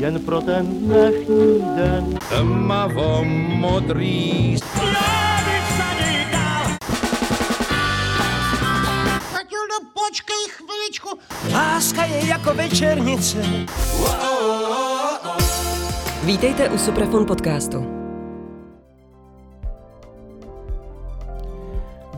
jen pro ten dnešní den. Tmavo modrý Matildo, počkej chviličku. Láska je jako večernice. Vítejte u Suprafon podcastu.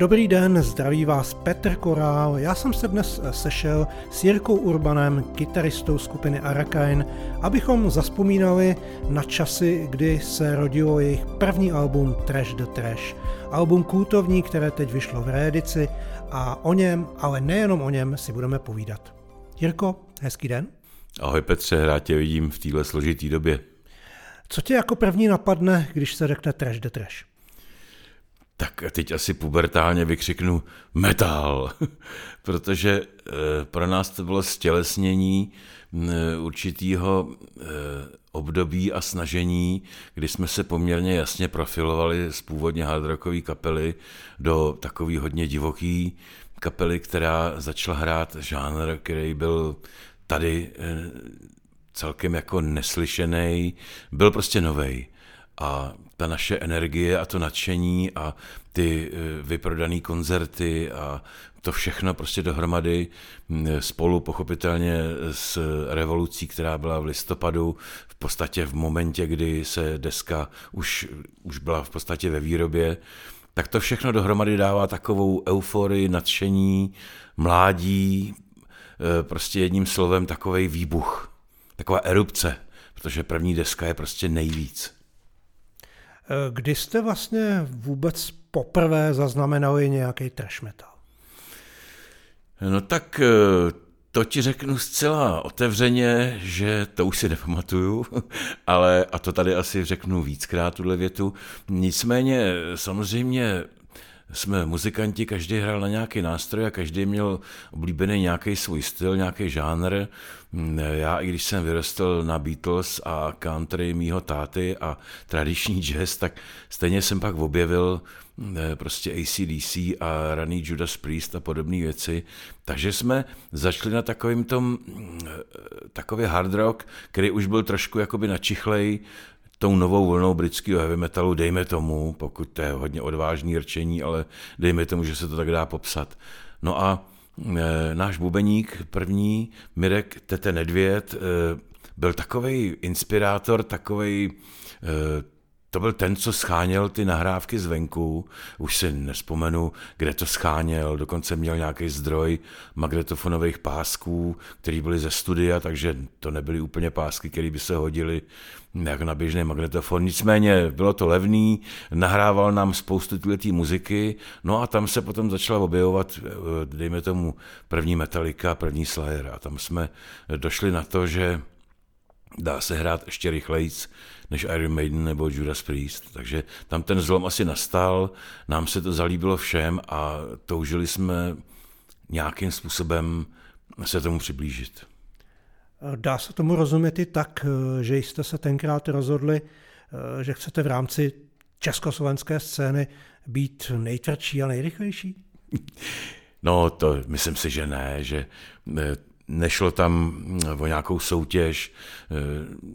Dobrý den, zdraví vás Petr Korál. Já jsem se dnes sešel s Jirkou Urbanem, kytaristou skupiny Arakain, abychom zaspomínali na časy, kdy se rodilo jejich první album Trash the Trash. Album kultovní, které teď vyšlo v reedici a o něm, ale nejenom o něm, si budeme povídat. Jirko, hezký den. Ahoj Petře, rád tě vidím v téhle složitý době. Co tě jako první napadne, když se řekne Trash the Trash? Tak teď asi pubertálně vykřiknu metal, protože eh, pro nás to bylo stělesnění určitého eh, období a snažení, kdy jsme se poměrně jasně profilovali z původně hardrockové kapely do takový hodně divoký kapely, která začala hrát žánr, který byl tady eh, celkem jako neslyšený, byl prostě novej. A ta naše energie a to nadšení a ty eh, vyprodané koncerty a to všechno prostě dohromady spolu pochopitelně s revolucí, která byla v listopadu, v podstatě v momentě, kdy se deska už, už byla v podstatě ve výrobě, tak to všechno dohromady dává takovou euforii, nadšení, mládí, eh, prostě jedním slovem takový výbuch, taková erupce, protože první deska je prostě nejvíc. Eh, kdy jste vlastně vůbec poprvé zaznamenali nějaký trash metal? No tak eh, to ti řeknu zcela otevřeně, že to už si nepamatuju, ale a to tady asi řeknu víckrát tuhle větu. Nicméně samozřejmě jsme muzikanti, každý hrál na nějaký nástroj a každý měl oblíbený nějaký svůj styl, nějaký žánr. Já, i když jsem vyrostl na Beatles a country mýho táty a tradiční jazz, tak stejně jsem pak objevil eh, prostě ACDC a raný Judas Priest a podobné věci. Takže jsme začali na takovým tom, eh, takový hard rock, který už byl trošku jakoby načichlej, tou novou vlnou britského heavy metalu, dejme tomu, pokud to je hodně odvážný rčení, ale dejme tomu, že se to tak dá popsat. No a e, náš bubeník první, Mirek Tete Nedvěd, e, byl takový inspirátor, takový e, to byl ten, co scháněl ty nahrávky zvenku, už si nespomenu, kde to scháněl, dokonce měl nějaký zdroj magnetofonových pásků, které byly ze studia, takže to nebyly úplně pásky, které by se hodily jako na běžný magnetofon. Nicméně bylo to levný, nahrával nám spoustu té muziky, no a tam se potom začala objevovat, eh, dejme tomu, první Metallica, první Slayer. A tam jsme došli na to, že dá se hrát ještě rychlejc než Iron Maiden nebo Judas Priest. Takže tam ten zlom asi nastal, nám se to zalíbilo všem a toužili jsme nějakým způsobem se tomu přiblížit. Dá se tomu rozumět i tak, že jste se tenkrát rozhodli, že chcete v rámci československé scény být nejtvrdší a nejrychlejší? No, to myslím si, že ne, že eh, nešlo tam o nějakou soutěž, eh,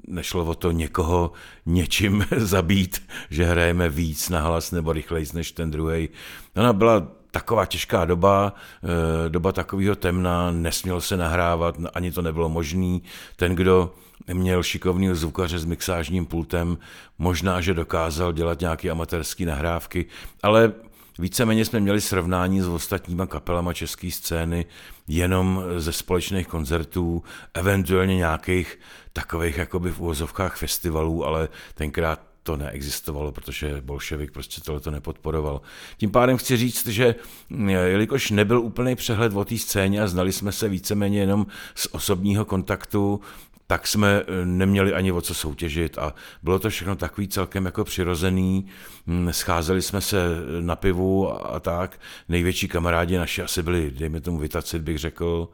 nešlo o to někoho něčím zabít, že hrajeme víc na hlas nebo rychleji než ten druhý. Ona byla taková těžká doba, eh, doba takového temna, nesměl se nahrávat, ani to nebylo možný. Ten, kdo měl šikovný zvukaře s mixážním pultem, možná, že dokázal dělat nějaké amatérské nahrávky, ale Víceméně jsme měli srovnání s ostatníma kapelama české scény jenom ze společných koncertů, eventuálně nějakých takových jakoby v úvozovkách festivalů, ale tenkrát to neexistovalo, protože bolševik prostě tohle to nepodporoval. Tím pádem chci říct, že jelikož nebyl úplný přehled o té scéně a znali jsme se víceméně jenom z osobního kontaktu, tak jsme eh, neměli ani o co soutěžit a bylo to všechno takový celkem jako přirozený. Hm, scházeli jsme se na pivu a tak. Největší kamarádi naši asi byli, dejme tomu vytacit, bych řekl,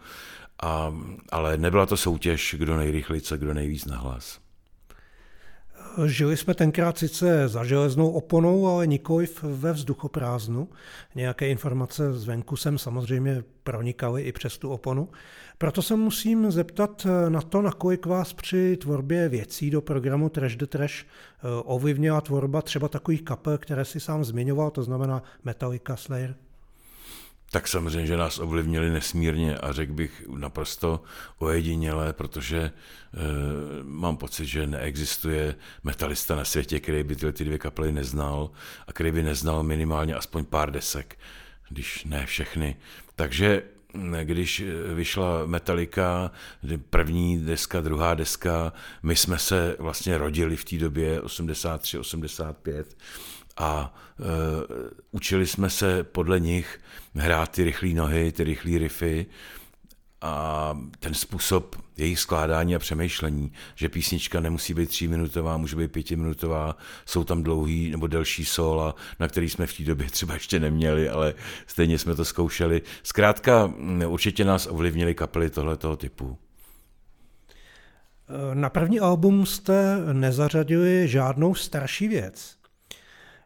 a, ale nebyla to soutěž, kdo nejrychleji, kdo nejvíc nahlas. Žili jsme tenkrát sice za železnou oponou, ale nikoliv ve vzduchoprázdnu. Nějaké informace zvenku sem samozřejmě pronikaly i přes tu oponu. Proto se musím zeptat na to, nakolik vás při tvorbě věcí do programu Trash the Trash eh, ovlivnila tvorba třeba takových kapel, které si sám zmiňoval, to znamená Metallica, Slayer tak samozřejmě, že nás ovlivnili nesmírně a řekl bych naprosto ojediněle, protože e, mám pocit, že neexistuje metalista na světě, který by tyhle ty dvě kapely neznal a který by neznal minimálně aspoň pár desek, když ne všechny. Takže když vyšla Metallica, první deska, druhá deska, my jsme se vlastně rodili v té době 83, 85 a e, učili jsme se podle nich hrát ty rychlé nohy, ty rychlé riffy a ten způsob jejich skládání a přemýšlení, že písnička nemusí být tříminutová, může být pětiminutová, jsou tam dlouhý nebo delší sola, na který jsme v té době třeba ještě neměli, ale stejně jsme to zkoušeli. Zkrátka určitě nás ovlivnili kapely tohletoho typu. Na první album jste nezařadili žádnou starší věc.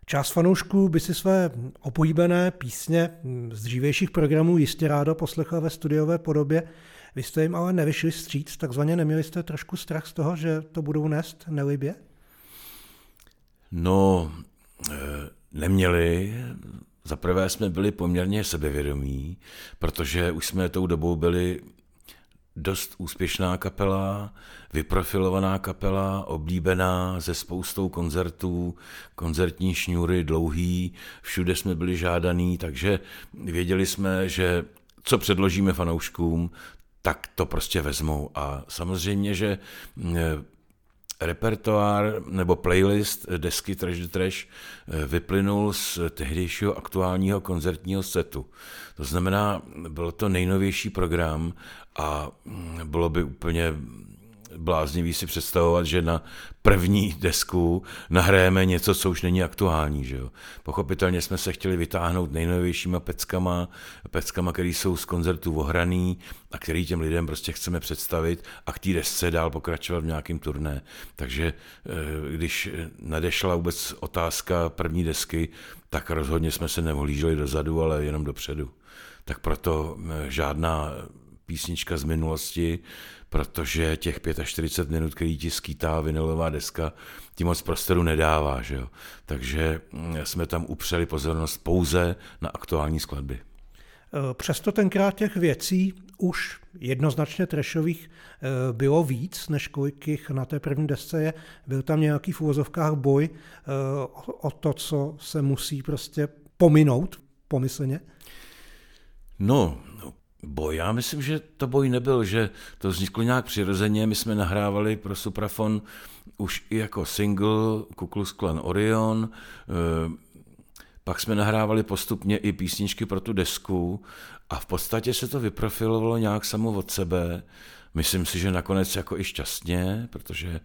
Část fanoušků by si své opolíbené písně z dřívějších programů jistě rádo poslechla ve studiové podobě. Vy jste jim ale nevyšli stříc, takzvaně neměli jste trošku strach z toho, že to budou nést nelibě? No, eh, neměli. Za prvé jsme byli poměrně sebevědomí, protože už jsme tou dobou byli dost úspěšná kapela, vyprofilovaná kapela, oblíbená ze spoustou koncertů, koncertní šňůry dlouhý, všude jsme byli žádaný, takže věděli jsme, že co předložíme fanouškům, tak to prostě vezmou. A samozřejmě, že repertoár nebo playlist desky Trash the Trash eh, vyplynul z tehdejšího aktuálního koncertního setu. To znamená, byl to nejnovější program a mm, bylo by úplně bláznivý si představovat, že na první desku nahrajeme něco, co už není aktuální. Že jo? Pochopitelně jsme se chtěli vytáhnout nejnovějšíma peckama, peckama, které jsou z koncertu ohraný a který těm lidem prostě chceme představit a k té desce dál pokračovat v nějakém turné. Takže eh, když nadešla vůbec otázka první desky, tak rozhodně jsme se nevohlíželi dozadu, ale jenom dopředu. Tak proto eh, žádná písnička z minulosti, protože těch 45 minut, který ti skýtá vinylová deska, ti moc prostoru nedává. Že jo? Takže mm, jsme tam upřeli pozornost pouze na aktuální skladby. E, přesto tenkrát těch věcí už jednoznačně trešových e, bylo víc, než kolik jich na té první desce je. Byl tam nějaký v úvozovkách boj e, o to, co se musí prostě pominout pomyslně? No, boj. Já myslím, že to boj nebyl, že to vzniklo nějak přirozeně. My jsme nahrávali pro Suprafon už i jako single Kuklus Klan Orion, eh, pak jsme nahrávali postupně i písničky pro tu desku a v podstatě se to vyprofilovalo nějak samo od sebe. Myslím si, že nakonec jako i šťastně, protože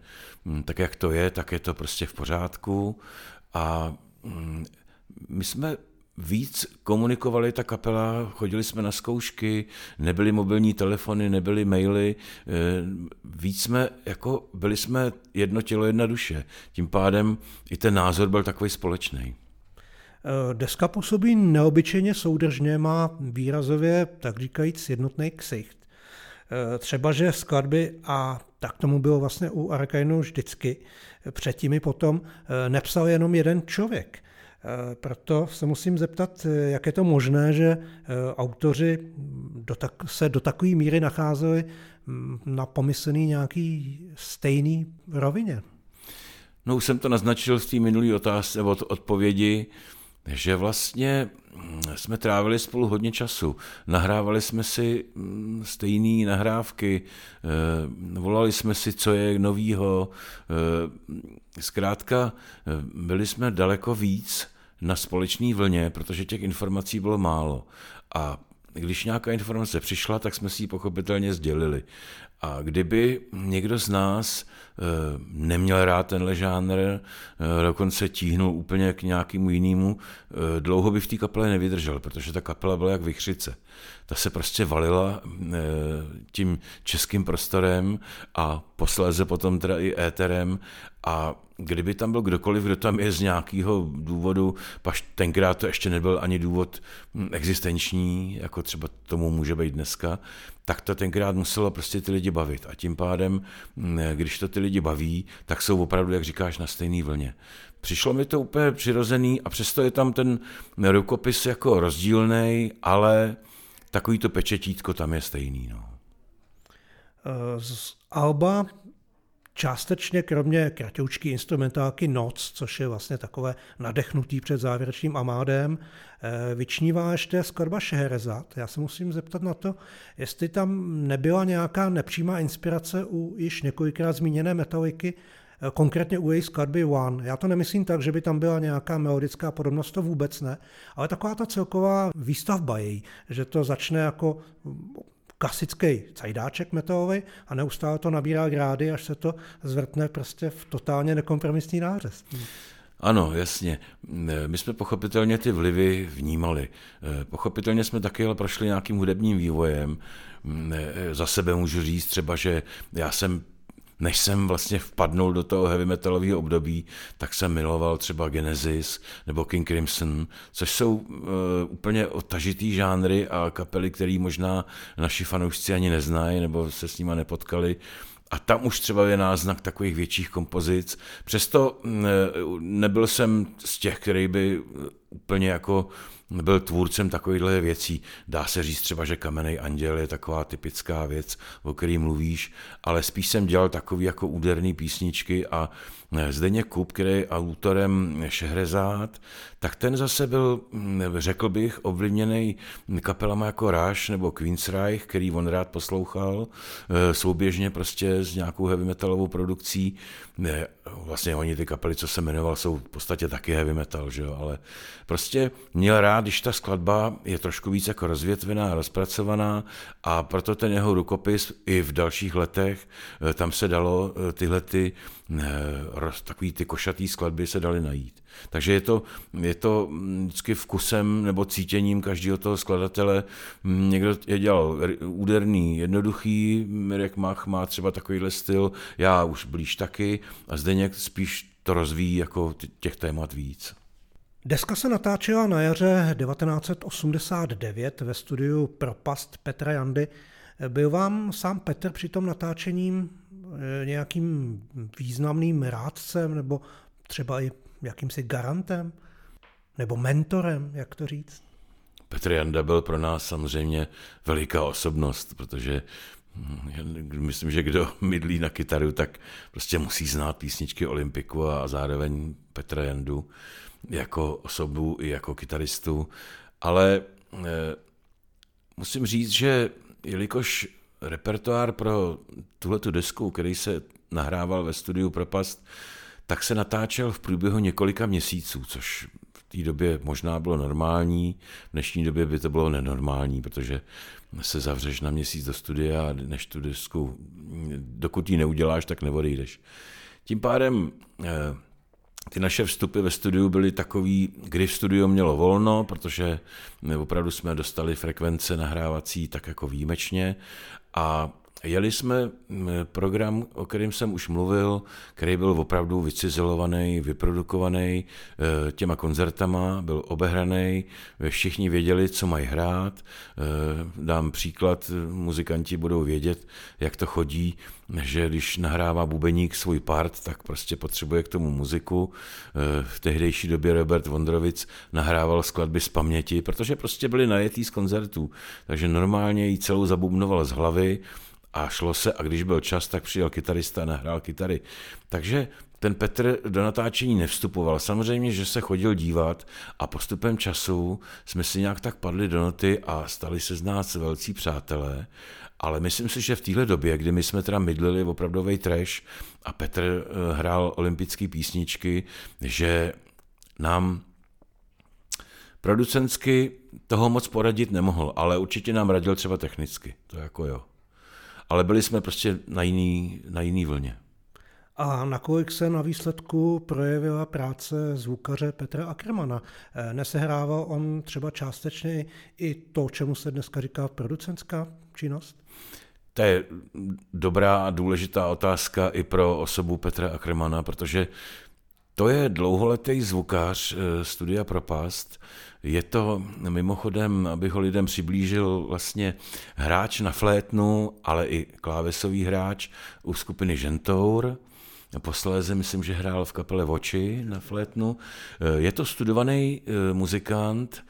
hm, tak, jak to je, tak je to prostě v pořádku. A hm, my jsme víc komunikovali ta kapela, chodili jsme na zkoušky, nebyly mobilní telefony, nebyly maily, eh, víc jsme, jako byli jsme jedno tělo, jedna duše. Tím pádem i ten názor byl takový společný. Eh, deska působí neobyčejně soudržně, má výrazově, tak říkajíc, jednotný ksicht. Eh, třeba, že skladby, a tak tomu bylo vlastně u Arkainu vždycky, předtím i potom, nepsal jenom jeden člověk. Eh, proto se musím zeptat, eh, jak je to možné, že eh, autoři do tak, se do takové míry nacházeli mm, na pomyslný nějaký stejný rovině. No už jsem to naznačil v té minulé otázce od odpovědi, že vlastně mm, jsme trávili spolu hodně času. Nahrávali jsme si mm, stejné nahrávky, volali jsme si, co je novýho. Zkrátka, byli jsme daleko víc na společné vlně, protože těch informací bylo málo. A když nějaká informace přišla, tak jsme si ji pochopitelně sdělili. A kdyby někdo z nás eh, neměl rád tenhle žánr, eh, dokonce tíhnul úplně k nějakému jinému, eh, dlouho by v té kapele nevydržel, protože ta kapela byla jak vychřice. Ta se prostě valila tím českým prostorem a posléze potom teda i éterem a kdyby tam byl kdokoliv, kdo tam je z nějakého důvodu, paž tenkrát to ještě nebyl ani důvod hm, existenční, jako třeba tomu může být dneska, tak to tenkrát muselo prostě ty lidi bavit. A tím pádem, hm, když to ty lidi baví, tak jsou opravdu, jak říkáš, na stejné vlně. Přišlo mi to úplně přirozený a přesto je tam ten rukopis jako rozdílný, ale takový to pečetítko tam je stejný. No. Z Alba částečně kromě kratoučky instrumentálky Noc, což je vlastně takové nadechnutý před závěrečným amádem, eh, vyčnívá ještě skladba Šeherezad. Já se musím zeptat na to, jestli tam nebyla nějaká nepřímá inspirace u již několikrát zmíněné metaliky, eh, konkrétně u její skladby One. Já to nemyslím tak, že by tam byla nějaká melodická podobnost, to vůbec ne, ale taková ta celková výstavba její, že to začne jako klasický cajdáček metalový a neustále to nabírá grády, až se to zvrtne prostě v totálně nekompromisní nářez. Ano, jasně. My jsme pochopitelně ty vlivy vnímali. Pochopitelně jsme taky ale prošli nějakým hudebním vývojem. Za sebe můžu říct třeba, že já jsem než jsem vlastně vpadnul do toho heavy metalového období, tak jsem miloval třeba Genesis nebo King Crimson, což jsou uh, úplně otažitý žánry a kapely, které možná naši fanoušci ani neznají nebo se s nima nepotkali. A tam už třeba je náznak takových větších kompozic. Přesto nebyl jsem z těch, který by úplně jako byl tvůrcem takovýchhle věcí. Dá se říct třeba, že Kamenej anděl je taková typická věc, o který mluvíš, ale spíš jsem dělal takový jako úderný písničky a Zdeněk Kup, který je autorem Šehrezát, tak ten zase byl, řekl bych, ovlivněný kapelama jako Rush nebo Queensryche, který on rád poslouchal, e, souběžně prostě s nějakou heavy metalovou produkcí. Vlastně oni ty kapely, co se jmenoval, jsou v podstatě taky heavy metal, že jo? ale prostě měl rád, když ta skladba je trošku víc jako rozvětvená, rozpracovaná a proto ten jeho rukopis i v dalších letech, e, tam se dalo e, tyhle ty takový ty košatý skladby se daly najít. Takže je to, je to vždycky vkusem nebo cítěním každého toho skladatele. Někdo je dělal úderný, jednoduchý, Mirek Mach má třeba takovýhle styl, já už blíž taky a Zdeněk spíš to rozvíjí jako těch témat víc. Deska se natáčela na jaře 1989 ve studiu Propast Petra Jandy. Byl vám sám Petr při tom natáčením Eh, nějakým významným rádcem nebo třeba i jakýmsi garantem nebo mentorem, jak to říct? Petr Janda byl pro nás samozřejmě veliká osobnost, protože hm, myslím, že kdo mydlí na kytaru, tak prostě musí znát písničky Olympiku a zároveň Petra Jandu jako osobu i jako kytaristu. Ale eh, musím říct, že jelikož repertoár pro tuhle desku, který se nahrával ve studiu Propast, tak se natáčel v průběhu několika měsíců, což v té době možná bylo normální, v dnešní době by to bylo nenormální, protože se zavřeš na měsíc do studia a než tu desku, dokud ji neuděláš, tak neodejdeš. Tím pádem eh, ty naše vstupy ve studiu byly takový, kdy v studiu mělo volno, protože opravdu jsme dostali frekvence nahrávací tak jako výjimečně a Jeli jsme program, o kterém jsem už mluvil, který byl opravdu vycizelovaný, vyprodukovaný e, těma koncertama, byl obehraný, všichni věděli, co mají hrát. E, dám příklad, muzikanti budou vědět, jak to chodí, že když nahrává bubeník svůj part, tak prostě potřebuje k tomu muziku. V tehdejší době Robert Vondrovic nahrával skladby z paměti, protože prostě byli najetý z koncertů, takže normálně ji celou zabubnoval z hlavy, a šlo se a když byl čas, tak přijel kytarista a nahrál kytary. Takže ten Petr do natáčení nevstupoval. Samozřejmě, že se chodil dívat a postupem času jsme si nějak tak padli do noty a stali se z nás velcí přátelé. Ale myslím si, že v téhle době, kdy my jsme teda mydlili opravdový trash a Petr eh, hrál olympické písničky, že nám producentsky toho moc poradit nemohl, ale určitě nám radil třeba technicky. To jako jo ale byli jsme prostě na jiný, na jiný vlně. A nakolik se na výsledku projevila práce zvukaře Petra Ackermana? Eh, nesehrával on třeba částečně i to, čemu se dneska říká producentská činnost? To je dobrá a důležitá otázka i pro osobu Petra Ackermana, protože to je dlouholetý zvukář eh, studia Propast. Je to mimochodem, abych ho lidem přiblížil, vlastně hráč na flétnu, ale i klávesový hráč u skupiny Žentour. Posléze myslím, že hrál v kapele Voči na flétnu. Eh, je to studovaný eh, muzikant,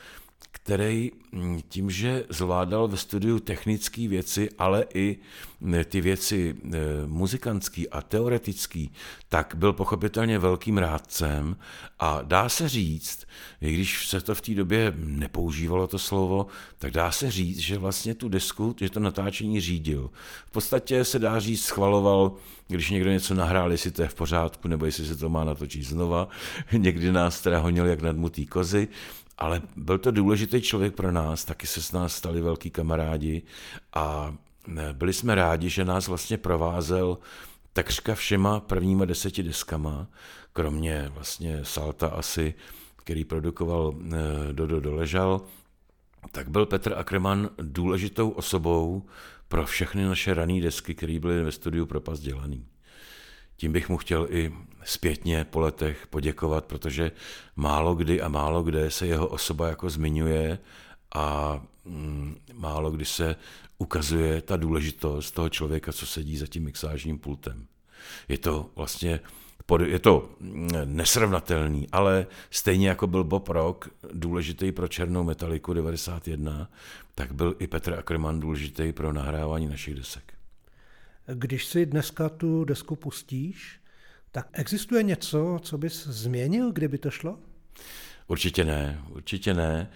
který mm, tím, že zvládal ve studiu technické věci, ale i mm, ty věci e, muzikantský a teoretický, tak byl pochopitelně velkým rádcem a dá se říct, i když se to v té době nepoužívalo to slovo, tak dá se říct, že vlastně tu desku, že to natáčení řídil. V podstatě se dá říct, schvaloval, když někdo něco nahrál, jestli to je v pořádku, nebo jestli se to má natočit znova. Někdy nás teda honil jak nadmutý kozy, ale byl to důležitý člověk pro nás, taky se s nás stali velký kamarádi a byli jsme rádi, že nás vlastně provázel takřka všema prvníma deseti deskama, kromě vlastně Salta asi, který produkoval eh, Dodo Doležal, tak byl Petr Akreman důležitou osobou pro všechny naše rané desky, které byly ve studiu Propast dělaný. Tím bych mu chtěl i zpětně po letech poděkovat, protože málo kdy a málo kde se jeho osoba jako zmiňuje a mm, málo kdy se ukazuje ta důležitost toho člověka, co sedí za tím mixážním pultem. Je to vlastně je to mm, nesrovnatelný, ale stejně jako byl Bob Rock důležitý pro černou metaliku 91, tak byl i Petr Ackerman důležitý pro nahrávání našich desek. Když si dneska tu desku pustíš, tak existuje něco, co bys změnil, kdyby to šlo? Určitě ne, určitě ne.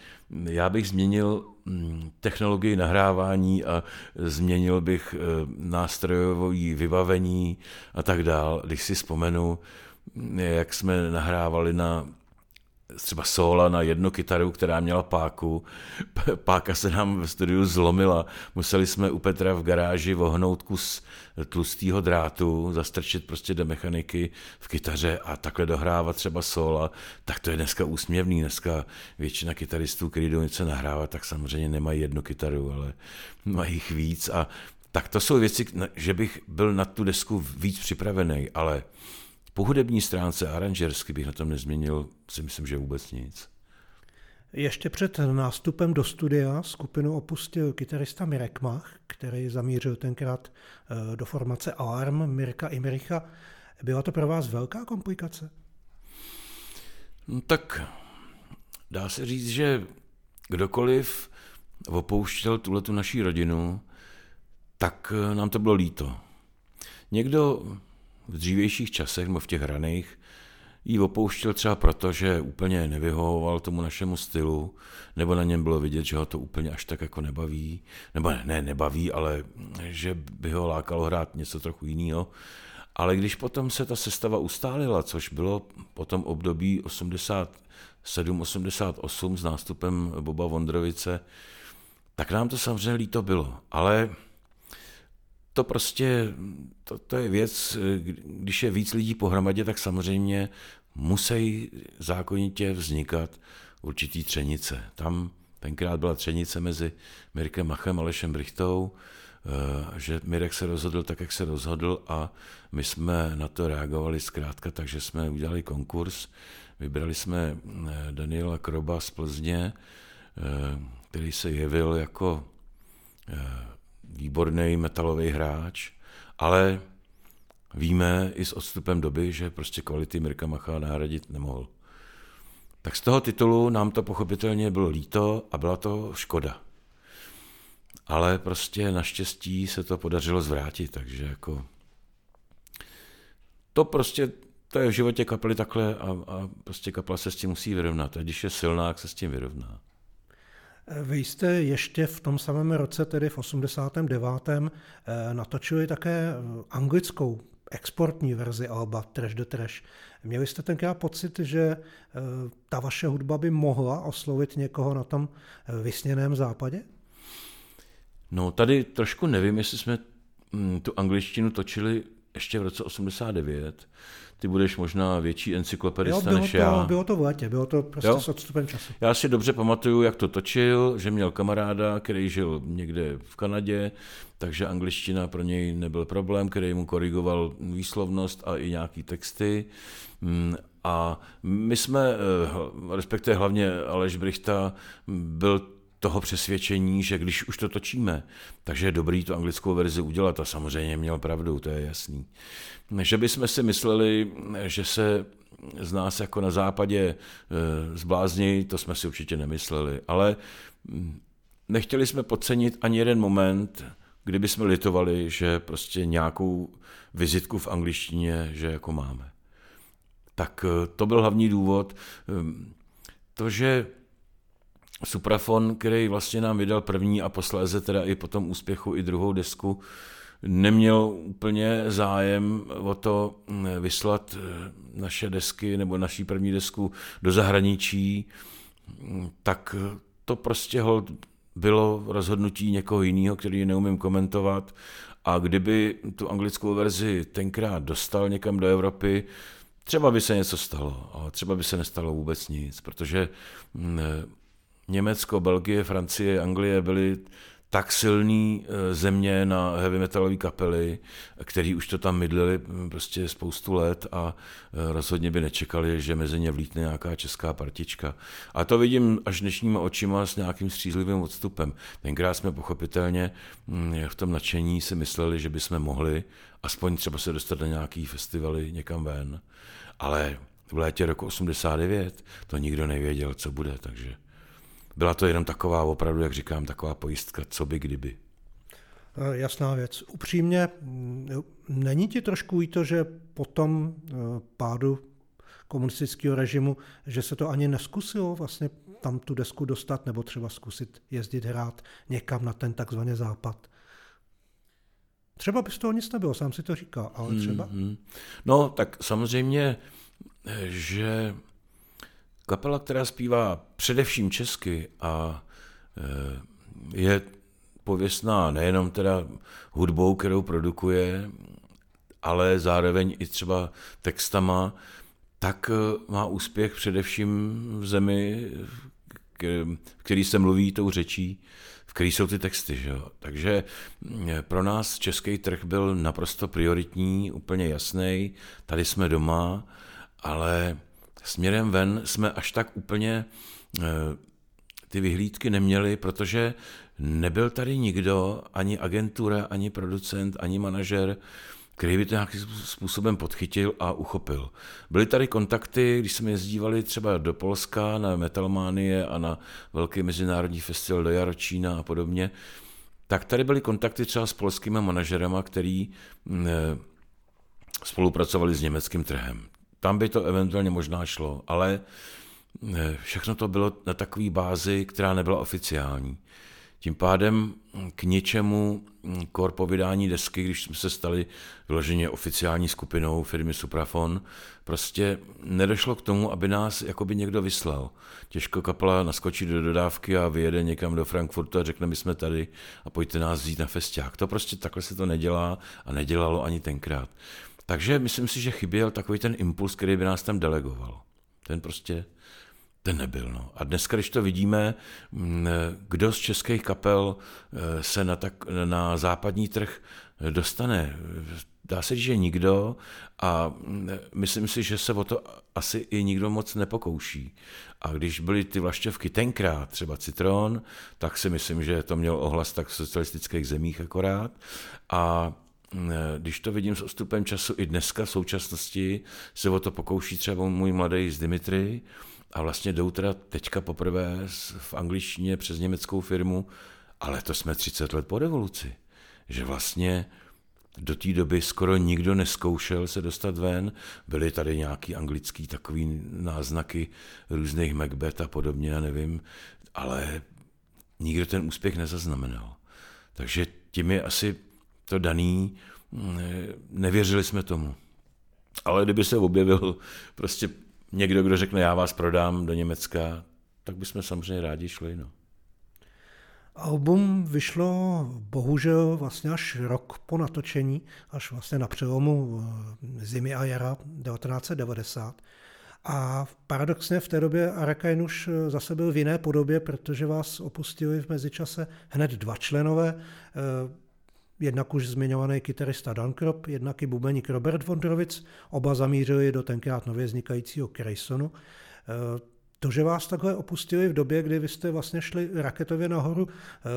Já bych změnil mm, technologii nahrávání a změnil bych eh, nástrojové vybavení a tak dál. Když si vzpomenu, jak jsme nahrávali na třeba sola na jednu kytaru, která měla páku. Páka se nám v studiu zlomila. Museli jsme u Petra v garáži vohnout kus tlustého drátu, zastrčit prostě do mechaniky v kytaře a takhle dohrávat třeba sola. Tak to je dneska úsměvný. Dneska většina kytaristů, kteří jdou něco nahrávat, tak samozřejmě nemají jednu kytaru, ale mají jich víc. A tak to jsou věci, že bych byl na tu desku víc připravený, ale po hudební stránce aranžersky bych na tom nezměnil, si myslím, že vůbec nic. Ještě před nástupem do studia skupinu opustil kytarista Mirek Mach, který zamířil tenkrát eh, do formace Alarm Mirka Imricha. Byla to pro vás velká komplikace? No tak dá se říct, že kdokoliv opouštěl tuhle tu naší rodinu, tak eh, nám to bylo líto. Někdo v dřívějších časech, v těch raných, ji opouštěl třeba proto, že úplně nevyhovoval tomu našemu stylu, nebo na něm bylo vidět, že ho to úplně až tak jako nebaví, nebo ne, ne nebaví, ale že by ho lákalo hrát něco trochu jiného. Ale když potom se ta sestava ustálila, což bylo po tom období 87-88 s nástupem Boba Vondrovice, tak nám to samozřejmě líto bylo. Ale to prostě, to, to je věc, když je víc lidí pohromadě, tak samozřejmě musí zákonitě vznikat určitý třenice. Tam tenkrát byla třenice mezi Mirkem Machem a Alešem Brichtou, eh, že Mirek se rozhodl tak, jak se rozhodl a my jsme na to reagovali zkrátka, takže jsme udělali konkurs, vybrali jsme eh, Daniela Kroba z Plzně, eh, který se jevil jako výborný metalový hráč, ale víme i s odstupem doby, že prostě kvality Mirka Macha nahradit nemohl. Tak z toho titulu nám to pochopitelně bylo líto a byla to škoda. Ale prostě naštěstí se to podařilo zvrátit, takže jako to prostě, to je v životě kapely takhle a, a prostě kapela se s tím musí vyrovnat. A když je silná, tak se s tím vyrovná. Vy jste ještě v tom samém roce, tedy v 89. Eh, natočili také eh, anglickou exportní verzi Alba Trash the Trash. Měli jste tenkrát pocit, že eh, ta vaše hudba by mohla oslovit někoho na tom vysněném západě? No tady trošku nevím, jestli jsme mm, tu angličtinu točili ještě v roce 89. Ty budeš možná větší encyklopedista jo, než to, já. Bylo to v létě, bylo to prostě Jo? s odstupem času. Já si dobře pamatuju, jak to točil, že měl kamaráda, který žil někde v Kanadě, takže angličtina pro něj nebyl problém, který mu korigoval výslovnost a i nějaký texty. Mm, A my jsme, eh, respektive hlavně Aleš Brichta, byl toho přesvědčení, že když už to točíme, takže je dobrý tu anglickou verzi udělat a samozřejmě měl pravdu, to je jasný. Že bychom si mysleli, že se z nás jako na západě eh, zblázní, to jsme si určitě nemysleli, ale mm, nechtěli jsme podcenit ani jeden moment, kdyby jsme litovali, že prostě nějakou vizitku v angličtině, že jako máme. Tak eh, to byl hlavní důvod. Ehm, To, že Suprafon, který vlastně nám vydal první a posléze teda i po tom úspěchu i druhou desku, neměl úplně zájem o to mm, vyslat eh, naše desky nebo naší první desku do zahraničí, mm, tak to prostě bylo rozhodnutí někoho jiného, který neumím komentovat. A kdyby tu anglickou verzi tenkrát dostal někam do Evropy, třeba by se něco stalo, ale třeba by se nestalo vůbec nic, protože mm, Německo, Belgie, Francie, Anglie byly tak silný eh, země na heavy metalové kapely, který už to tam mydlili hm, prostě spoustu let a eh, rozhodně by nečekali, že mezi ně vlítne nějaká česká partička. A to vidím až dnešníma očima s nějakým střízlivým odstupem. Tenkrát jsme pochopitelně hm, v tom nadšení si mysleli, že bychom mohli aspoň třeba se dostat na nějaký festivaly někam ven. Ale v létě roku 89 to nikdo nevěděl, co bude, takže byla to jenom taková, opravdu, jak říkám, taková pojistka, co by kdyby. Eh, Jasná věc. Upřímně, mm, není ti trošku i to, že po tom eh, pádu komunistického režimu, že se to ani neskusilo vlastně tam tu desku dostat, nebo třeba zkusit jezdit hrát někam na ten takzvaný západ? Třeba by z toho nic nebylo, sám si to říkal, ale třeba. Hmm. No, tak samozřejmě, že kapela, která zpívá především česky a eh, je pověstná nejenom teda hudbou, kterou produkuje, ale zároveň i třeba textama, tak eh, má úspěch především v zemi, v který se mluví tou řečí, v který jsou ty texty. Že jo? Takže mm, pro nás český trh byl naprosto prioritní, úplně jasný. Tady jsme doma, ale směrem ven jsme až tak úplně eh, ty vyhlídky neměli, protože nebyl tady nikdo, ani agentura, ani producent, ani manažer, který by to nějakým způsobem podchytil a uchopil. Byly tady kontakty, když jsme jezdívali třeba do Polska na Metalmanie a na velký mezinárodní festival do Jaročína a podobně, tak tady byly kontakty třeba s polskými manažerama, který mm, eh, spolupracovali s německým trhem. Tam by to eventuálně možná šlo, ale eh, všechno to bylo na takové bázi, která nebyla oficiální. Tím pádem k ničemu kor po vydání desky, když jsme se stali vyloženě oficiální skupinou firmy Suprafon, prostě nedošlo k tomu, aby nás jakoby někdo vyslal. Těžko kapela naskočí do dodávky a vyjede někam do Frankfurtu a řekne, my jsme tady a pojďte nás vzít na festiák. To prostě takhle se to nedělá a nedělalo ani tenkrát. Takže myslím si, že chyběl takový ten impuls, který by nás tam delegoval. Ten prostě ten nebyl. No. A dneska, když to vidíme, mm, kdo z českých kapel eh, se na, tak, na západní trh dostane, dá se říct, že nikdo a mm, myslím si, že se o to asi i nikdo moc nepokouší. A když byly ty vlašťovky tenkrát, třeba Citron, tak si myslím, že to měl ohlas tak v socialistických zemích akorát. A když to vidím s odstupem času i dneska v současnosti, se o to pokouší třeba můj mladý z Dimitry, a vlastně jdou teda teďka poprvé v angličtině přes německou firmu, ale to jsme 30 let po revoluci. Že vlastně do té doby skoro nikdo neskoušel se dostat ven. Byly tady nějaký anglický takový náznaky různých Macbeth a podobně, já nevím, ale nikdo ten úspěch nezaznamenal. Takže tím je asi to daný, nevěřili jsme tomu. Ale kdyby se objevil prostě někdo, kdo řekne, já vás prodám do Německa, tak bychom samozřejmě rádi šli. No. Album vyšlo bohužel vlastně až rok po natočení, až vlastně na přelomu eh, zimy a jara 1990. A paradoxně v té době Arakain už eh, zase byl v jiné podobě, protože vás opustili v mezičase hned dva členové, eh, jednak už zmiňovaný kytarista Dan Krop, jednak i bubeník Robert Vondrovic, oba zamířili do tenkrát nově vznikajícího Craysonu. To, že vás takhle opustili v době, kdy vy jste vlastně šli raketově nahoru,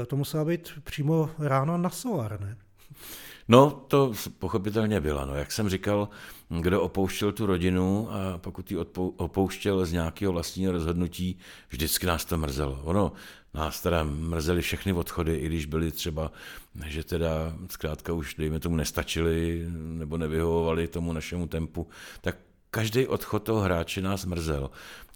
eh, to musela být přímo ráno na solar, ne? No, to pochopitelně bylo. No, jak jsem říkal, kdo opouštěl tu rodinu a pokud ji opouštěl z nějakého vlastního rozhodnutí, vždycky nás to mrzelo. Ono nás teda mrzeli všechny odchody, i když byly třeba, že teda zkrátka už, dejme tomu, nestačili nebo nevyhovovali tomu našemu tempu, tak každý odchod toho hráče nás mrzel.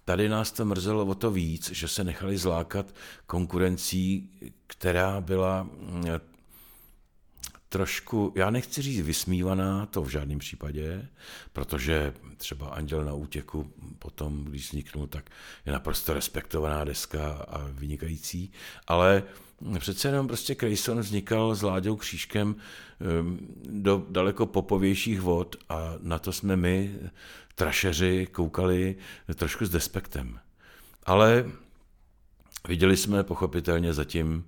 Tady nás to mrzelo o to víc, že se nechali zlákat konkurencí, která byla trošku, já nechci říct vysmívaná, to v žádném případě, protože třeba Anděl na útěku potom, když vzniknul, tak je naprosto respektovaná deska a vynikající, ale přece jenom prostě Crayson vznikal s Láďou Křížkem ehm, do daleko popovějších vod a na to jsme my, trašeři, koukali trošku s despektem. Ale viděli jsme pochopitelně zatím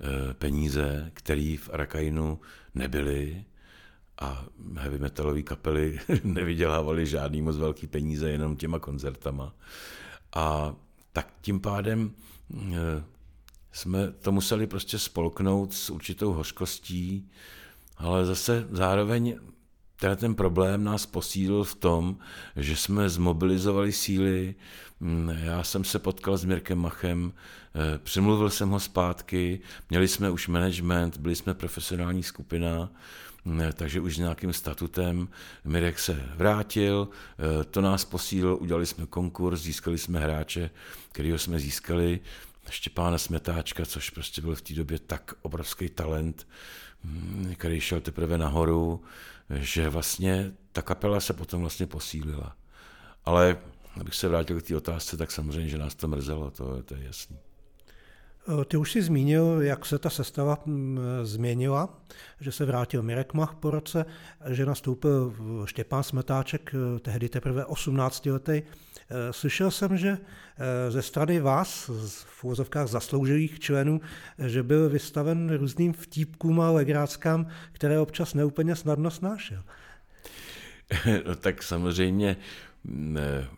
eh, peníze, které v Arakainu nebyly a heavy metalové kapely nevydělávaly žádný moc velký peníze, jenom těma koncertama. A tak tím pádem eh, jsme to museli prostě spolknout s určitou hořkostí, ale zase zároveň tenhle ten problém nás posílil v tom, že jsme zmobilizovali síly, mm, já jsem se potkal s Mirkem Machem, přemluvil jsem ho zpátky, měli jsme už management, byli jsme profesionální skupina, mm, takže už s nějakým statutem. Mirek se vrátil, eh, to nás posílil, udělali jsme konkurs, získali jsme hráče, kterýho jsme získali, Štěpána Smetáčka, což prostě byl v té době tak obrovský talent, mm, který šel teprve nahoru, že vlastně ta kapela se potom vlastně posílila. Ale abych se vrátil k té otázce, tak samozřejmě, že nás to mrzelo, to, to je jasný. Eh, ty už si zmínil, jak se ta sestava mm, změnila, že se vrátil Mirek Mach po roce, že nastoupil Štěpán Smetáček, eh, tehdy teprve 18 letý. Eh, slyšel jsem, že ze strany vás, v úvozovkách zasloužilých členů, že byl vystaven různým vtípkům a legráckám, které občas neúplně snadno snášel. No tak samozřejmě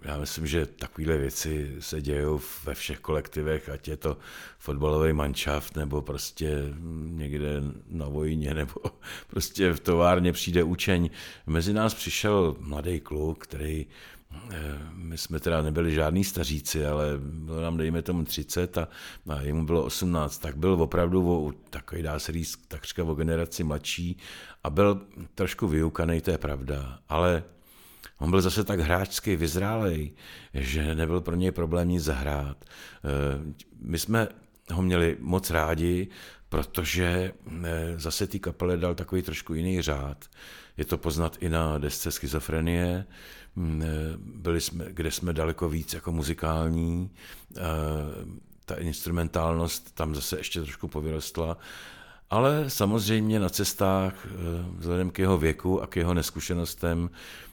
já myslím, že takovéhle věci se dějou ve všech kolektivech, ať je to fotbalový manšaft, nebo prostě někde na vojně, nebo prostě v továrně přijde učeň. Mezi nás přišel mladý kluk, který eh, my jsme teda nebyli žádní staříci, ale bylo nám, dejme tomu, 30 a, a jemu bylo 18, tak byl opravdu o, takový, dá se říct, takřka o generaci mladší a byl trošku vyukaný, to je pravda, ale On byl zase tak hráčsky vyzrálej, že nebyl pro něj problém nic zahrát. Eh, my jsme ho měli moc rádi, protože eh, zase té kapele dal takový trošku jiný řád. Je to poznat i na desce Schizofrenie, mm, eh, byli jsme, kde jsme daleko víc jako muzikální, ta instrumentálnost tam zase ještě trošku povyrostla ale samozřejmě na cestách, eh, vzhledem k jeho věku a k jeho neskušenostem,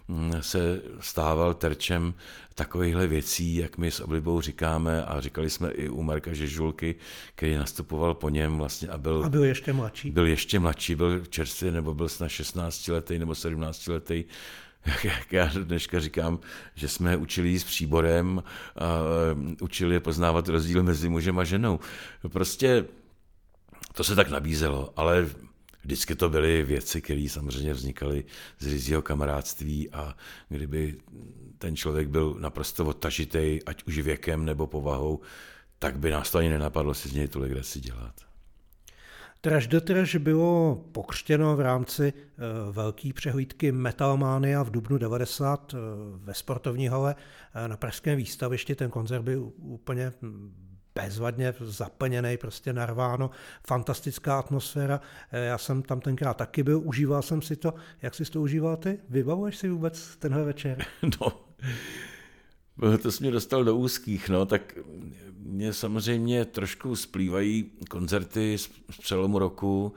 mm, se stával terčem takovýchhle věcí, jak my s oblibou říkáme a říkali jsme i u Marka Žežulky, který nastupoval po něm vlastně a byl... A byl ještě mladší. Byl ještě mladší, byl čerstvý nebo byl snad 16 letý nebo 17 letý jak já dneška říkám, že jsme učili jíst příborem a eh, učili je poznávat rozdíl mezi mužem a ženou. Prostě to se tak nabízelo, ale vždycky to byly věci, které samozřejmě vznikaly z rizího kamarádství a kdyby ten člověk byl naprosto odtažitý, ať už věkem nebo povahou, tak by nás to ani nenapadlo si z něj tu legraci dělat. Trash the Trash bylo pokřtěno v rámci uh, velké přehlídky Metalmania v dubnu 90 uh, ve sportovní hale uh, na Pražském výstavišti. Ten koncert byl úplně bezvadně zaplněný, prostě narváno, fantastická atmosféra. Eh, já jsem tam tenkrát taky byl, užíval jsem si to. Jak jsi to užíval ty? Vybavuješ si vůbec tenhle večer? No, To jsi mě dostal do úzkých, no, tak mě samozřejmě trošku splývají koncerty z přelomu roku,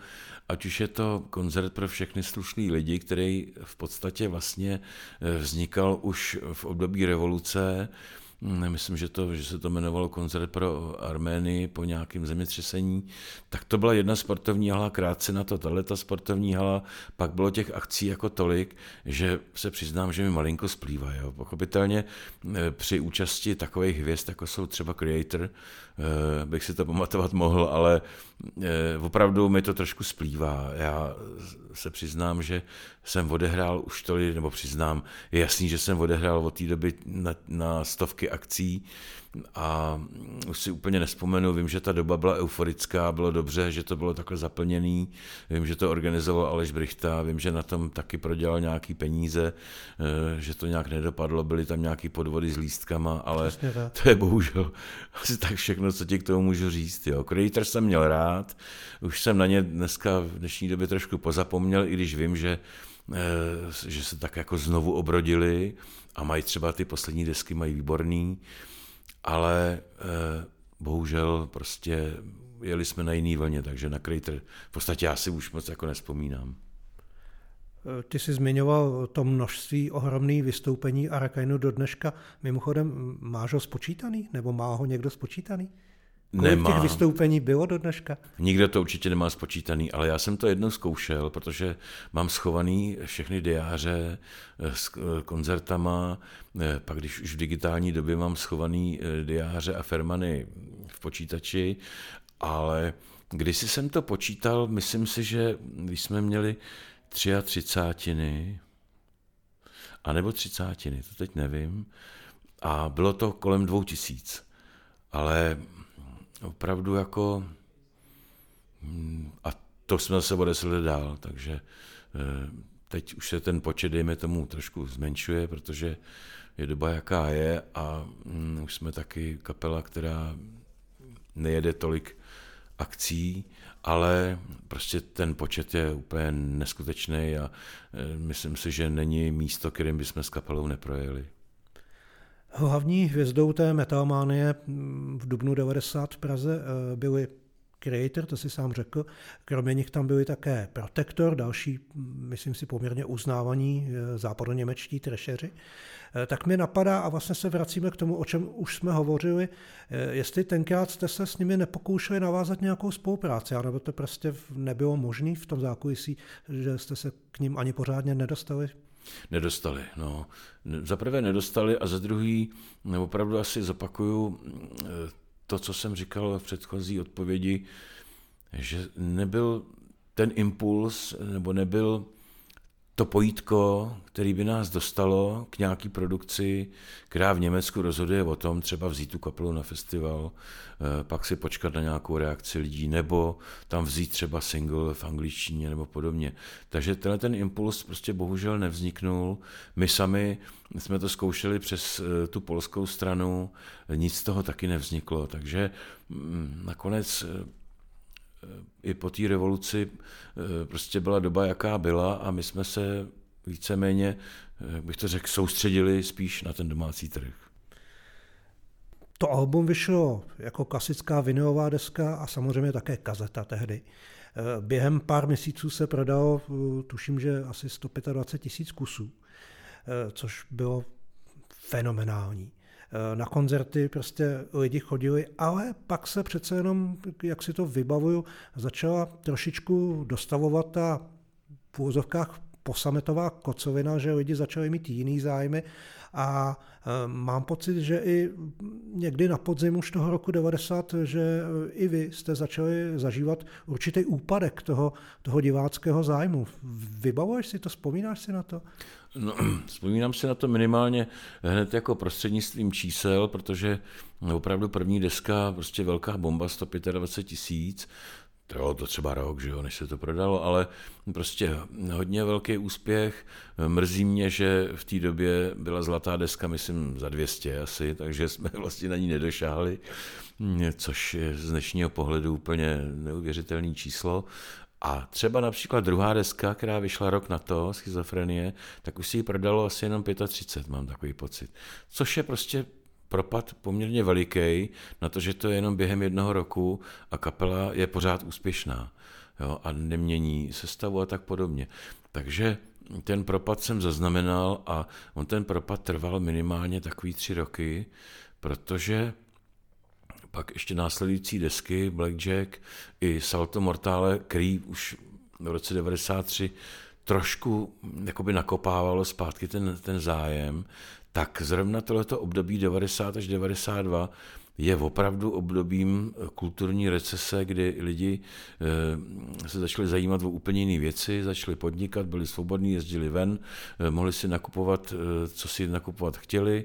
ať už je to koncert pro všechny slušný lidi, který v podstatě vlastně eh, vznikal už v období revoluce, myslím, že, to, že se to jmenovalo koncert pro Arménii po nějakém zemětřesení, tak to byla jedna sportovní hala, krátce na to tahle ta sportovní hala, pak bylo těch akcí jako tolik, že se přiznám, že mi malinko splývá. Jo. Pochopitelně eh, při účasti takových hvězd, jako jsou třeba Creator, eh, bych si to pamatovat mohl, ale eh, opravdu mi to trošku splývá. Já se přiznám, že jsem odehrál už tolik, nebo přiznám, je jasný, že jsem odehrál od té doby na, na stovky akcí, a už si úplně nespomenu, vím, že ta doba byla euforická, bylo dobře, že to bylo takhle zaplněný, vím, že to organizoval Aleš Brichta, vím, že na tom taky prodělal nějaký peníze, eh, že to nějak nedopadlo, byly tam nějaký podvody s lístkama, ale to je bohužel asi tak všechno, co ti k tomu můžu říct. Jo. Creator jsem měl rád, už jsem na ně dneska v dnešní době trošku pozapomněl, i když vím, že že se tak jako znovu obrodili a mají třeba ty poslední desky mají výborný, ale eh, bohužel prostě jeli jsme na jiný vlně, takže na Crater v podstatě já si už moc jako nespomínám. Eh, ty jsi zmiňoval to množství ohromných vystoupení Arakainu do dneška. Mimochodem, máš ho spočítaný? Nebo má ho někdo spočítaný? Kolik Nemá. těch vystoupení bylo do dneška? Nikdo to určitě nemá spočítaný, ale já jsem to jednou zkoušel, protože mám schovaný všechny diáře eh, s eh, koncertama, eh, pak když už v digitální době mám schovaný diáře a fermany v počítači, ale když jsem to počítal, myslím si, že když jsme měli tři a třicátiny, anebo třicátiny, to teď nevím, a bylo to kolem dvou tisíc. Ale opravdu jako hm, a to jsme se odesli dál, takže eh, teď už se ten počet, dejme tomu, trošku zmenšuje, protože je doba, jaká je a hm, už jsme taky kapela, která nejede tolik akcí, ale prostě ten počet je úplně neskutečný a eh, myslím si, že není místo, kterým bychom s kapelou neprojeli. Hlavní hvězdou té metalmánie v dubnu 90 v Praze eh, byly Creator, to si sám řekl. Kromě nich tam byli také Protector, další, myslím si, poměrně uznávaní eh, západoněmečtí trešeři. Eh, tak mi napadá, a vlastně se vracíme k tomu, o čem už jsme hovořili, jestli tenkrát jste se s nimi nepokoušeli navázat nějakou spolupráci, nebo to prostě nebylo možné v tom zákulisí, že jste se k ním ani pořádně nedostali? Nedostali, no. Za prvé nedostali a za druhý opravdu asi zopakuju eh, to, co jsem říkal v předchozí odpovědi, že nebyl ten impuls, nebo nebyl to pojítko, který by nás dostalo k nějaký produkci, která v Německu rozhoduje o tom, třeba vzít tu kapelu na festival, eh, pak si počkat na nějakou reakci lidí, nebo tam vzít třeba single v angličtině nebo podobně. Takže tenhle ten impuls prostě bohužel nevzniknul. My sami jsme to zkoušeli přes eh, tu polskou stranu, nic z toho taky nevzniklo, takže mm, nakonec eh, i po té revoluci eh, prostě byla doba, jaká byla a my jsme se víceméně, eh, jak bych to řekl, soustředili spíš na ten domácí trh. To album vyšlo jako klasická vinylová deska a samozřejmě také kazeta tehdy. Eh, během pár měsíců se prodalo, tuším, že asi 125 tisíc kusů, což bylo fenomenální. Eh, na koncerty prostě lidi chodili, ale pak se přece jenom, jak si to vybavuju, začala trošičku dostavovat ta v úvozovkách posametová kocovina, že lidi začali mít jiný zájmy a eh, mám pocit, že i někdy na podzim už toho roku 90, že i vy jste začali zažívat určitý úpadek toho, toho diváckého zájmu. Vybavuješ si to, vzpomínáš si na to? No, vzpomínám si na to minimálně hned jako prostřednictvím čísel, protože opravdu první deska, prostě velká bomba, 125 tisíc, Trvalo to třeba rok, že jo, než se to prodalo, ale prostě hodně velký úspěch. Mrzí mě, že v té době byla zlatá deska, myslím, za 200 asi, takže jsme vlastně na ní nedošáhli, což je z dnešního pohledu úplně neuvěřitelné číslo. A třeba například druhá deska, která vyšla rok na to, schizofrenie, tak už si ji prodalo asi jenom 35, mám takový pocit. Což je prostě propad poměrně veliký na to, že to je jenom během jednoho roku a kapela je pořád úspěšná jo, a nemění sestavu a tak podobně. Takže ten propad jsem zaznamenal a on ten propad trval minimálně takový tři roky, protože pak ještě následující desky Blackjack i Salto Mortale, který už v roce 93 trošku jakoby nakopávalo zpátky ten, ten zájem, tak zrovna tohleto období 90 až 92 je opravdu obdobím kulturní recese, kdy lidi eh, se začali zajímat o úplně jiné věci, začali podnikat, byli svobodní, jezdili ven, eh, mohli si nakupovat, eh, co si nakupovat chtěli.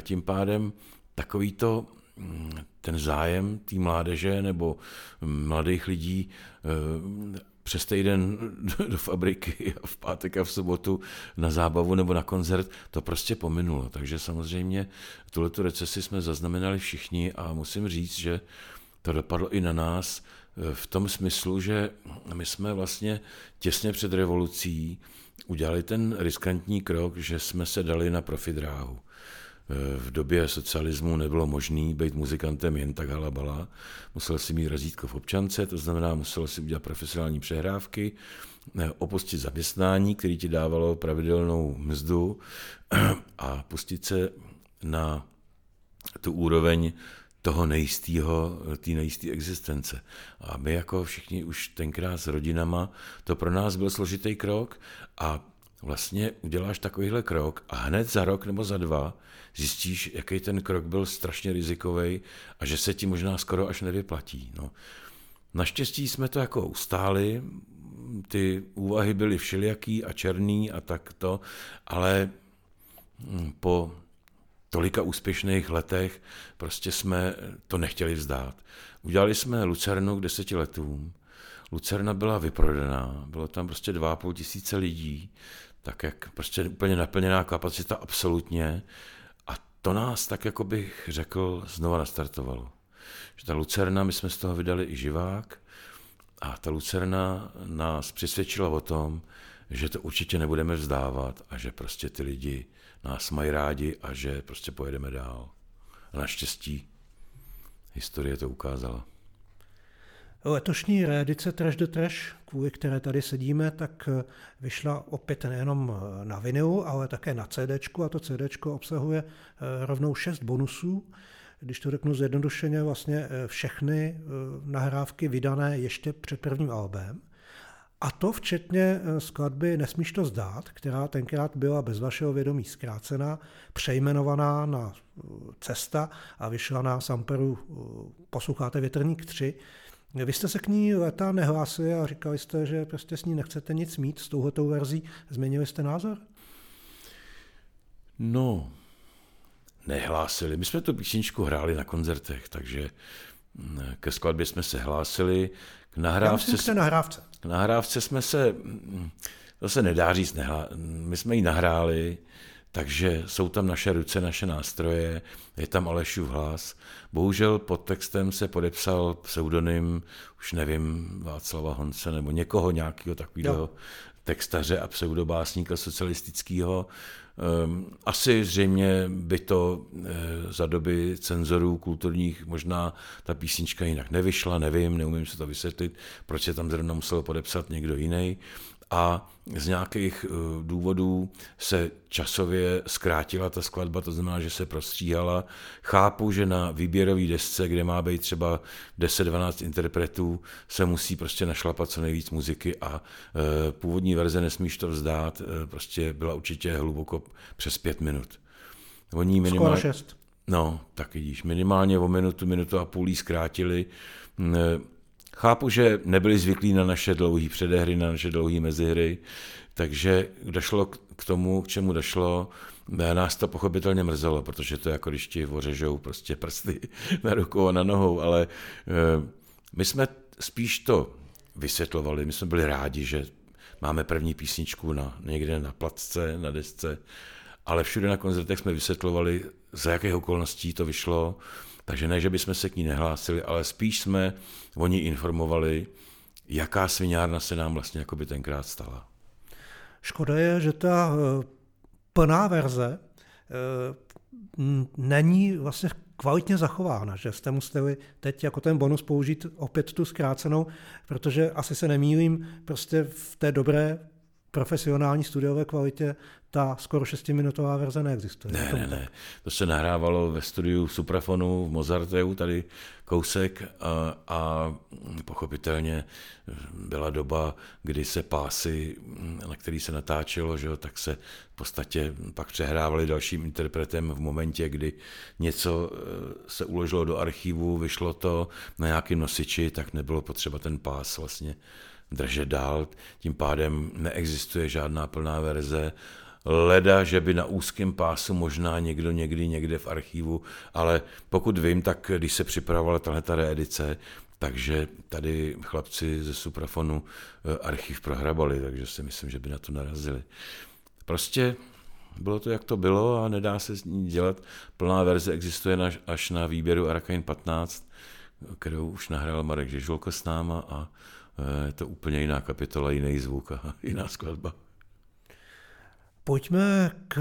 Tím pádem takový to mm, ten zájem té mládeže nebo mladých lidí přes týden do fabriky a v pátek a v sobotu na zábavu nebo na koncert, to prostě pominulo. Takže samozřejmě tuhletu recesi jsme zaznamenali všichni a musím říct, že to dopadlo i na nás eh, v tom smyslu, že my jsme vlastně těsně před revolucí udělali ten riskantní krok, že jsme se dali na profidráhu. Eh, v době socialismu nebylo možné být muzikantem jen tak halabala. Musel si mít razítko v občance, to znamená, musel si udělat profesionální přehrávky, eh, opustit zaměstnání, který ti dávalo pravidelnou mzdu a pustit se na tu úroveň toho nejistého, té nejisté existence. A my jako všichni už tenkrát s rodinama, to pro nás byl složitý krok a vlastně uděláš takovýhle krok a hned za rok nebo za dva zjistíš, jaký ten krok byl strašně rizikový a že se ti možná skoro až nevyplatí. No. Naštěstí jsme to jako ustáli, ty úvahy byly všelijaký a černý a tak to, ale hm, po tolika úspěšných letech prostě jsme to nechtěli vzdát. Udělali jsme Lucernu k deseti letům. Lucerna byla vyprodaná, bylo tam prostě dva tisíce lidí, tak jak prostě úplně naplněná kapacita absolutně. To nás, tak jako bych řekl, znova nastartovalo. Že ta Lucerna, my jsme z toho vydali i živák a ta Lucerna nás přesvědčila o tom, že to určitě nebudeme vzdávat a že prostě ty lidi nás mají rádi a že prostě pojedeme dál. A naštěstí historie to ukázala. Letošní reedice Trash the Trash, kvůli které tady sedíme, tak eh, vyšla opět nejenom eh, na vinilu, ale také na CD a to CD obsahuje eh, rovnou šest bonusů. Když to řeknu zjednodušeně, vlastně všechny nahrávky vydané ještě před prvním albem. A to včetně skladby Nesmíš to zdát, která tenkrát byla bez vašeho vědomí zkrácená, přejmenovaná na Cesta a vyšla na Samperu Posloucháte Větrník 3. Vy jste se k ní leta nehlásili a říkali jste, že prostě s ní nechcete nic mít s touhletou verzí. Změnili jste názor? No, nehlásili. My jsme tu písničku hráli na koncertech, takže mm, ke skladbě jsme se hlásili. K nahrávce, Já myslím, k nahrávce. K nahrávce jsme se, to se nedá říct, nehlá, my jsme ji nahráli, takže jsou tam naše ruce, naše nástroje, je tam Alešův hlas. Bohužel pod textem se podepsal pseudonym, už nevím, Václava Honce nebo někoho nějakého takového textaře a pseudobásníka socialistického. Ehm, asi zřejmě by to eh, za doby cenzorů kulturních možná ta písnička jinak nevyšla, nevím, neumím se to vysvětlit, proč se tam zrovna musel podepsat někdo jiný a z nějakých eh, důvodů se časově zkrátila ta skladba, to znamená, že se prostříhala. Chápu, že na výběrový desce, kde má být třeba 10-12 interpretů, se musí prostě našlapat co nejvíc muziky a eh, původní verze Nesmíš to vzdát eh, prostě byla určitě hluboko přes pět minut. Oni minimálně, Skoro šest. No, tak vidíš, minimálně o minutu, minutu a půl zkrátili. Chápu, že nebyli zvyklí na naše dlouhé předehry, na naše dlouhé mezihry, takže došlo k tomu, k čemu došlo, nás to pochopitelně mrzelo, protože to je jako když ti ořežou prostě prsty na rukou a na nohou, ale eh, my jsme spíš to vysvětlovali, my jsme byli rádi, že máme první písničku na, někde na placce, na desce, ale všude na koncertech jsme vysvětlovali, za jakých okolností to vyšlo, takže ne, že bychom se k ní nehlásili, ale spíš jsme o ní informovali, jaká sviňárna se nám vlastně jako by tenkrát stala. Škoda je, že ta eh, plná verze eh, není vlastně kvalitně zachována, že jste museli teď jako ten bonus použít opět tu zkrácenou, protože asi se nemýlím, prostě v té dobré profesionální studiové kvalitě ta skoro šestiminutová verze neexistuje. Ne, ne, ne. To se nahrávalo ve studiu Suprafonu v Mozarteu, tady kousek a, a pochopitelně byla doba, kdy se pásy, na který se natáčelo, že jo, tak se v podstatě pak přehrávali dalším interpretem v momentě, kdy něco eh, se uložilo do archivu, vyšlo to na nějakém nosiči, tak nebylo potřeba ten pás vlastně držet dál, tím pádem neexistuje žádná plná verze, leda, že by na úzkém pásu možná někdo někdy někde v archivu, ale pokud vím, tak když se připravovala tahle ta reedice, takže tady chlapci ze Suprafonu eh, archiv prohrabali, takže si myslím, že by na to narazili. Prostě bylo to, jak to bylo a nedá se z ní dělat. Plná verze existuje až na výběru Arakain 15, kterou už nahrál Marek Žežolko s náma a je to úplně jiná kapitola, jiný zvuk a jiná skladba. Pojďme k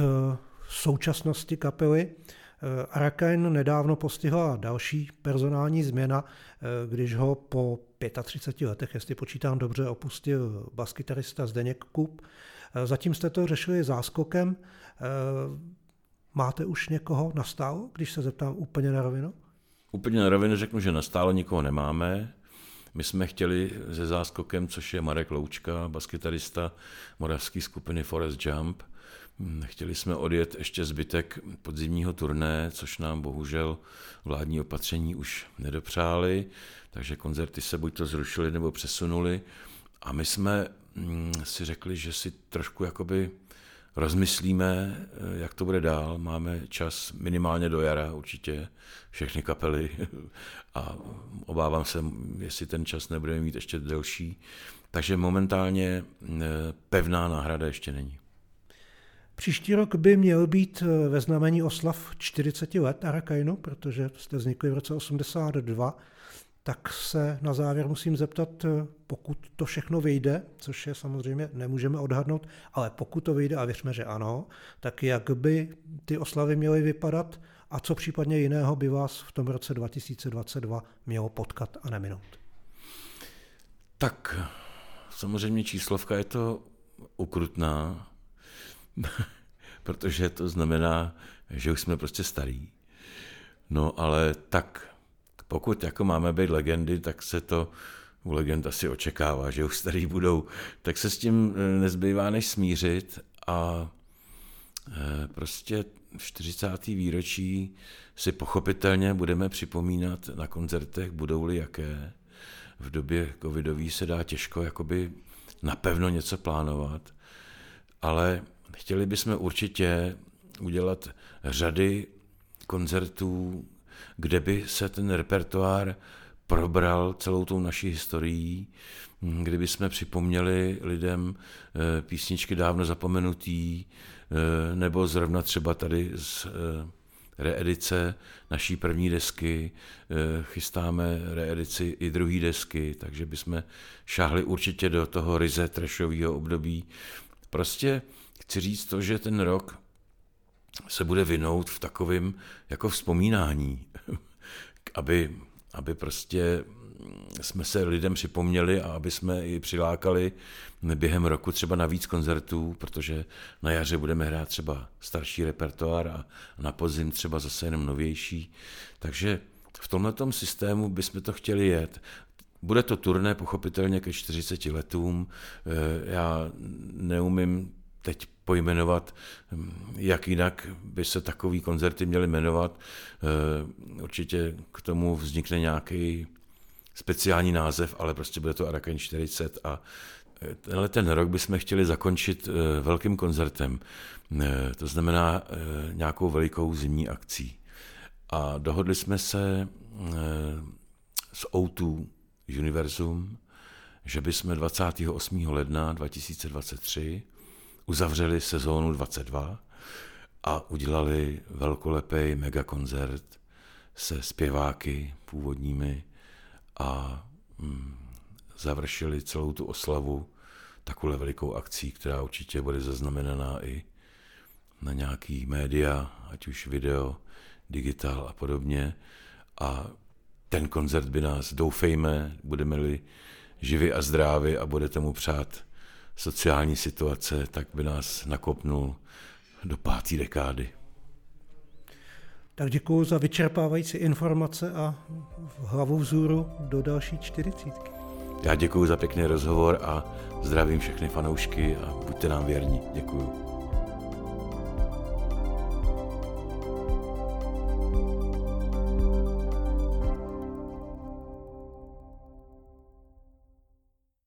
současnosti kapely. Arakain nedávno postihla další personální změna, když ho po 35 letech, jestli počítám dobře, opustil baskytarista Zdeněk Kup. Zatím jste to řešili záskokem. Máte už někoho nastálo, když se zeptám úplně na rovinu? Úplně na rovinu řeknu, že nastálo nikoho nemáme. My jsme chtěli se záskokem, což je Marek Loučka, baskytarista moravské skupiny Forest Jump, Chtěli jsme odjet ještě zbytek podzimního turné, což nám bohužel vládní opatření už nedopřáli, takže koncerty se buď to zrušily nebo přesunuli. A my jsme mm, si řekli, že si trošku jakoby rozmyslíme, eh, jak to bude dál. Máme čas minimálně do jara určitě, všechny kapely a obávám se, jestli ten čas nebudeme mít ještě delší. Takže momentálně eh, pevná náhrada ještě není. Příští rok by měl být eh, ve znamení oslav 40 let Arakainu, protože jste vznikli v roce 82 tak se na závěr musím zeptat, eh, pokud to všechno vyjde, což je samozřejmě nemůžeme odhadnout, ale pokud to vyjde, a věřme, že ano, tak jak by ty oslavy měly vypadat a co případně jiného by vás v tom roce 2022 mělo potkat a neminout? Tak samozřejmě číslovka je to ukrutná, protože to znamená, že už jsme prostě starý. No ale tak pokud jako máme být legendy, tak se to u legend asi očekává, že už starý budou, tak se s tím eh, nezbývá než smířit a eh, prostě 40. výročí si pochopitelně budeme připomínat na koncertech, budou-li jaké. V době covidový se dá těžko jakoby napevno něco plánovat, ale chtěli bychom určitě udělat řady koncertů, kde by se ten repertoár probral celou tou naší historií, hm, kdyby jsme připomněli lidem eh, písničky dávno zapomenutý, eh, nebo zrovna třeba tady z eh, reedice naší první desky, chystáme reedici i druhé desky, takže bychom šáhli určitě do toho ryze trešového období. Prostě chci říct to, že ten rok se bude vinout v takovém jako vzpomínání, aby, aby prostě jsme se lidem připomněli a aby jsme i přilákali během roku třeba na víc koncertů, protože na jaře budeme hrát třeba starší repertoár a na podzim třeba zase jenom novější. Takže v tomto systému bychom to chtěli jet. Bude to turné pochopitelně ke 40 letům. Eh, já neumím teď pojmenovat, jak jinak by se takový koncerty měly jmenovat. Eh, určitě k tomu vznikne nějaký speciální název, ale prostě bude to Araken 40 a eh, tenhle ten rok bychom chtěli zakončit eh, velkým koncertem, to znamená nějakou velikou zimní akcí. A dohodli jsme se s O2 Univerzum, že bychom 28. ledna 2023 uzavřeli sezónu 22 a udělali velkolepý megakoncert se zpěváky původními a mm, završili celou tu oslavu takovou velikou akcí, která určitě bude zaznamenaná i na nějaký média, ať už video, digitál a podobně. A ten koncert by nás, doufejme, budeme-li živi a zdraví a budete mu přát sociální situace, tak by nás nakopnul do páté dekády. Tak děkuji za vyčerpávající informace a hlavu vzůru do další čtyřicítky. Já děkuji za pěkný rozhovor a zdravím všechny fanoušky a buďte nám věrní. Děkuji.